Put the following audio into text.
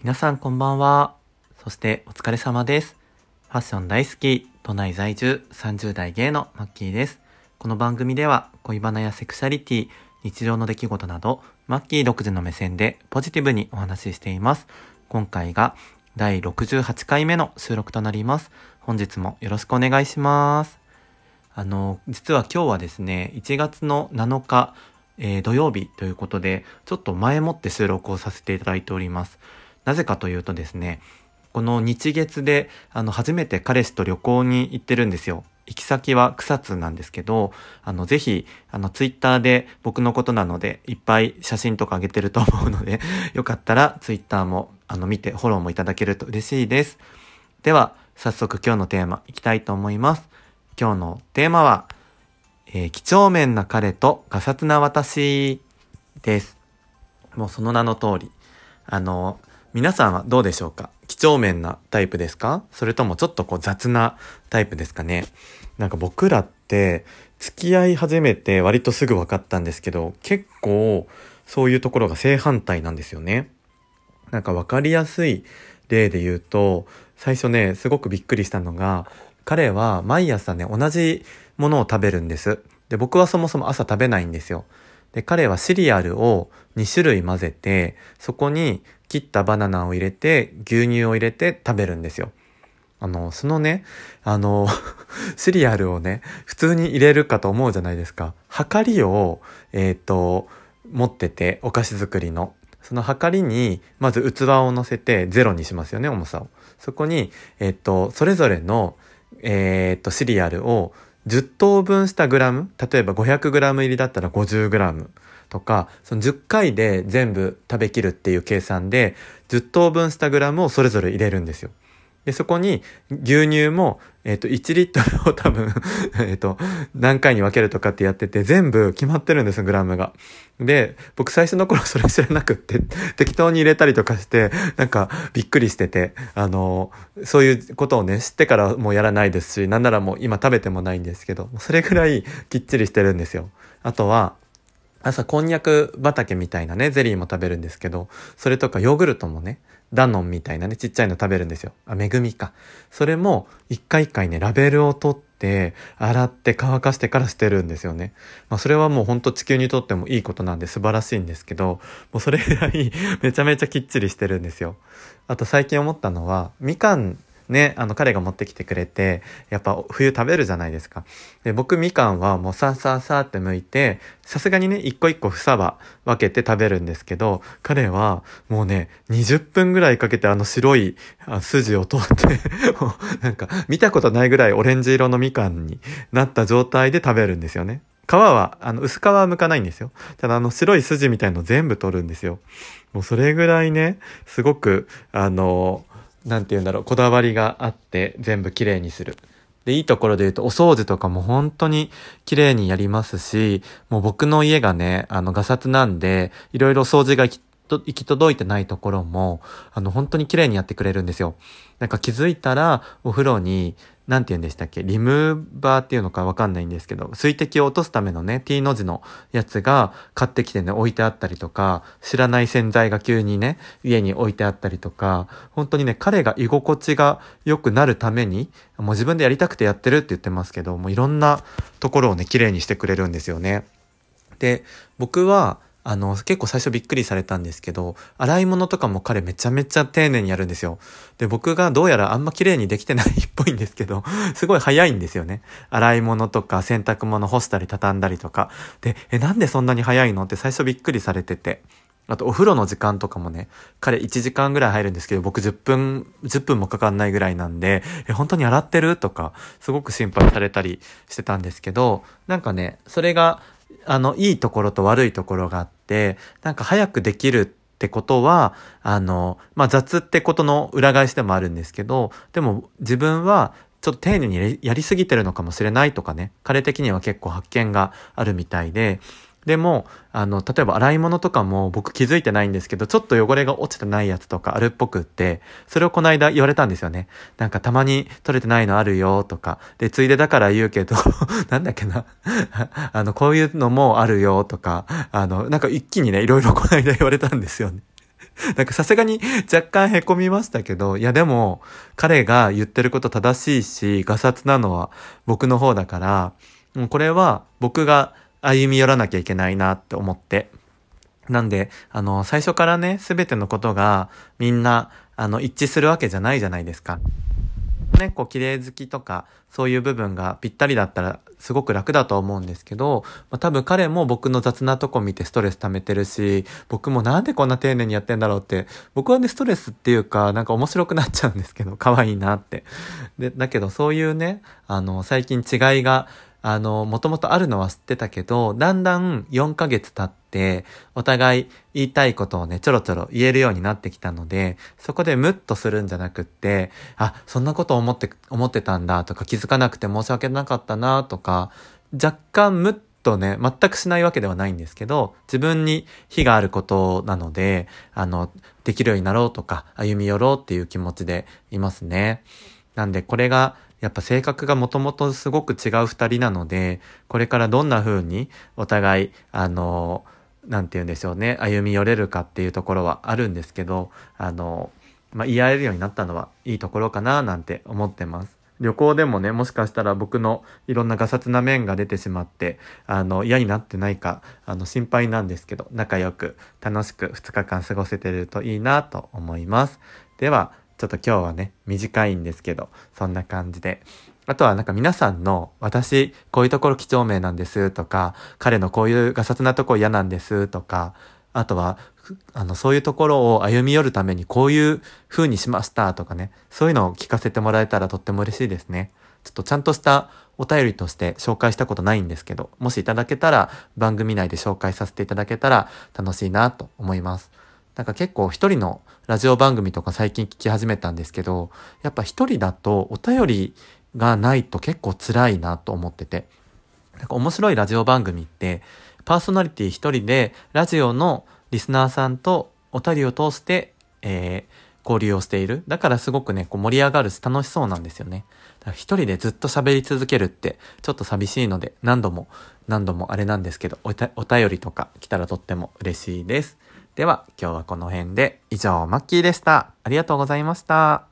皆さんこんばんは。そしてお疲れ様です。ファッション大好き、都内在住30代芸のマッキーです。この番組では恋バナやセクシャリティ、日常の出来事など、マッキー独自の目線でポジティブにお話ししています。今回が第68回目の収録となります。本日もよろしくお願いします。あの、実は今日はですね、1月の7日、えー土曜日ということで、ちょっと前もって収録をさせていただいております。なぜかというとですね、この日月で、あの、初めて彼氏と旅行に行ってるんですよ。行き先は草津なんですけど、あの、ぜひ、あの、ツイッターで僕のことなので、いっぱい写真とか上げてると思うので、よかったらツイッターも、あの、見てフォローもいただけると嬉しいです。では、早速今日のテーマいきたいと思います。今日のテーマは、えー、几帳面な彼とガサツな私です。もうその名の通り。あの、皆さんはどうでしょうか？几帳面なタイプですか？それともちょっとこう雑なタイプですかね？なんか僕らって付き合い始めて割とすぐ分かったんですけど、結構そういうところが正反対なんですよね。なんか分かりやすい例で言うと、最初ね、すごくびっくりしたのが、彼は毎朝ね、同じものを食べるんです。で、僕はそもそも朝食べないんですよ。で、彼はシリアルを2種類混ぜて、そこに切ったバナナを入れて、牛乳を入れて食べるんですよ。あの、そのね、あの、シリアルをね、普通に入れるかと思うじゃないですか。はかりを、えっ、と、持ってて、お菓子作りの。そのはかりに、まず器を乗せてゼロにしますよね、重さを。そこに、えっ、と、それぞれの、えっ、と、シリアルを10等分したグラム、例えば500グラム入りだったら50グラムとか、その10回で全部食べきるっていう計算で、10等分したグラムをそれぞれ入れるんですよ。で、そこに牛乳も、えっ、と、1リットルを多分、えっと、何回に分けるとかってやってて、全部決まってるんですよ、グラムが。で、僕最初の頃それ知らなくって、適当に入れたりとかして、なんかびっくりしてて、あの、そういうことをね、知ってからもうやらないですし、なんならもう今食べてもないんですけど、それぐらいきっちりしてるんですよ。あとは、朝こんにゃく畑みたいなね、ゼリーも食べるんですけど、それとかヨーグルトもね、ダノンみたいなね、ちっちゃいの食べるんですよ。あ、めぐみか。それも、一回一回ね、ラベルを取って、洗って乾かしてから捨てるんですよね。まあ、それはもうほんと地球にとってもいいことなんで素晴らしいんですけど、もうそれぐらいめちゃめちゃきっちりしてるんですよ。あと最近思ったのは、みかんね、あの彼が持ってきてくれて、やっぱ冬食べるじゃないですか。で、僕みかんはもうさーさーさーって剥いて、さすがにね、一個一個房は分けて食べるんですけど、彼はもうね、20分ぐらいかけてあの白い筋を通って、もうなんか見たことないぐらいオレンジ色のみかんになった状態で食べるんですよね。皮は、あの、薄皮は剥かないんですよ。ただあの白い筋みたいの全部取るんですよ。もうそれぐらいね、すごく、あの、なんて言うんだろう、こだわりがあって全部きれいにする。で、いいところで言うと、お掃除とかも本当に綺麗にやりますし、もう僕の家がね、あの、ガサツなんで、いろいろ掃除がと行き届いてないところも、あの、本当に綺麗にやってくれるんですよ。なんか気づいたら、お風呂に、なんて言うんでしたっけリムーバーっていうのかわかんないんですけど、水滴を落とすためのね、T の字のやつが買ってきてね、置いてあったりとか、知らない洗剤が急にね、家に置いてあったりとか、本当にね、彼が居心地が良くなるために、もう自分でやりたくてやってるって言ってますけど、もういろんなところをね、綺麗にしてくれるんですよね。で、僕は、あの、結構最初びっくりされたんですけど、洗い物とかも彼めちゃめちゃ丁寧にやるんですよ。で、僕がどうやらあんま綺麗にできてないっぽいんですけど、すごい早いんですよね。洗い物とか洗濯物干したり畳んだりとか。で、え、なんでそんなに早いの？って最初びっくりされてて。あとお風呂の時間とかもね、彼1時間ぐらい入るんですけど、僕10分、10分もかかんないぐらいなんで、え、本当に洗ってる？とか、すごく心配されたりしてたんですけど、なんかね、それが、あの、いいところと悪いところがあって、なんか早くできるってことは、あの、まあ、雑ってことの裏返しでもあるんですけど、でも自分はちょっと丁寧にやりやりすぎてるのかもしれないとかね、彼的には結構発見があるみたいで、でも、あの、例えば洗い物とかも僕気づいてないんですけど、ちょっと汚れが落ちてないやつとかあるっぽくって、それをこの間言われたんですよね。なんかたまに取れてないのあるよとか、で、ついでだから言うけど、なんだっけな。あの、こういうのもあるよとか、あの、なんか一気にね、いろいろこの間言われたんですよね。なんかさすがに若干凹みましたけど、いやでも彼が言ってること正しいし、ガサツなのは僕の方だから、もうこれは僕が歩み寄らなきゃいけないなって思って。なんで、あの、最初からね、すべてのことがみんな、あの、一致するわけじゃないじゃないですか。ね、こう、綺麗好きとか、そういう部分がぴったりだったら、すごく楽だと思うんですけど、まあ、多分彼も僕の雑なとこ見てストレス溜めてるし、僕もなんでこんな丁寧にやってんだろうって、僕はね、ストレスっていうか、なんか面白くなっちゃうんですけど、可愛いなって。で、だけどそういうね、あの、最近違いが、あの、もともとあるのは知ってたけど、だんだん4ヶ月経って、お互い言いたいことをね、ちょろちょろ言えるようになってきたので、そこでムッとするんじゃなくって、あ、そんなこと思って、思ってたんだとか気づかなくて申し訳なかったなとか、若干ムッとね、全くしないわけではないんですけど、自分に非があることなので、あの、できるようになろうとか、歩み寄ろうっていう気持ちでいますね。なんで、これが、やっぱ性格がもともとすごく違う二人なので、これからどんな風にお互い、あの、なんて言うんでしょうね、歩み寄れるかっていうところはあるんですけど、あの、まあ、言い合えるようになったのはいいところかななんて思ってます。旅行でもね、もしかしたら僕のいろんなガサツな面が出てしまって、あの、嫌になってないか、あの、心配なんですけど、仲良く楽しく2日間過ごせてるといいなと思います。では、ちょっと今日はね、短いんですけど、そんな感じで。あとはなんか皆さんの、私、こういうところ几帳面なんですとか、彼のこういうガサツなとこ嫌なんですとか、あとは、あの、そういうところを歩み寄るためにこういう風にしましたとかね、そういうのを聞かせてもらえたらとっても嬉しいですね。ちょっとちゃんとしたお便りとして紹介したことないんですけど、もしいただけたら番組内で紹介させていただけたら楽しいなと思います。なんか結構一人のラジオ番組とか最近聞き始めたんですけど、やっぱ一人だとお便りがないと結構辛いなと思ってて。なんか面白いラジオ番組って、パーソナリティ一人でラジオのリスナーさんとお便りを通して、えー、交流をしている。だからすごくね、こう盛り上がるし楽しそうなんですよね。一人でずっと喋り続けるってちょっと寂しいので何度も何度もあれなんですけどお便りとか来たらとっても嬉しいです。では今日はこの辺で以上マッキーでした。ありがとうございました。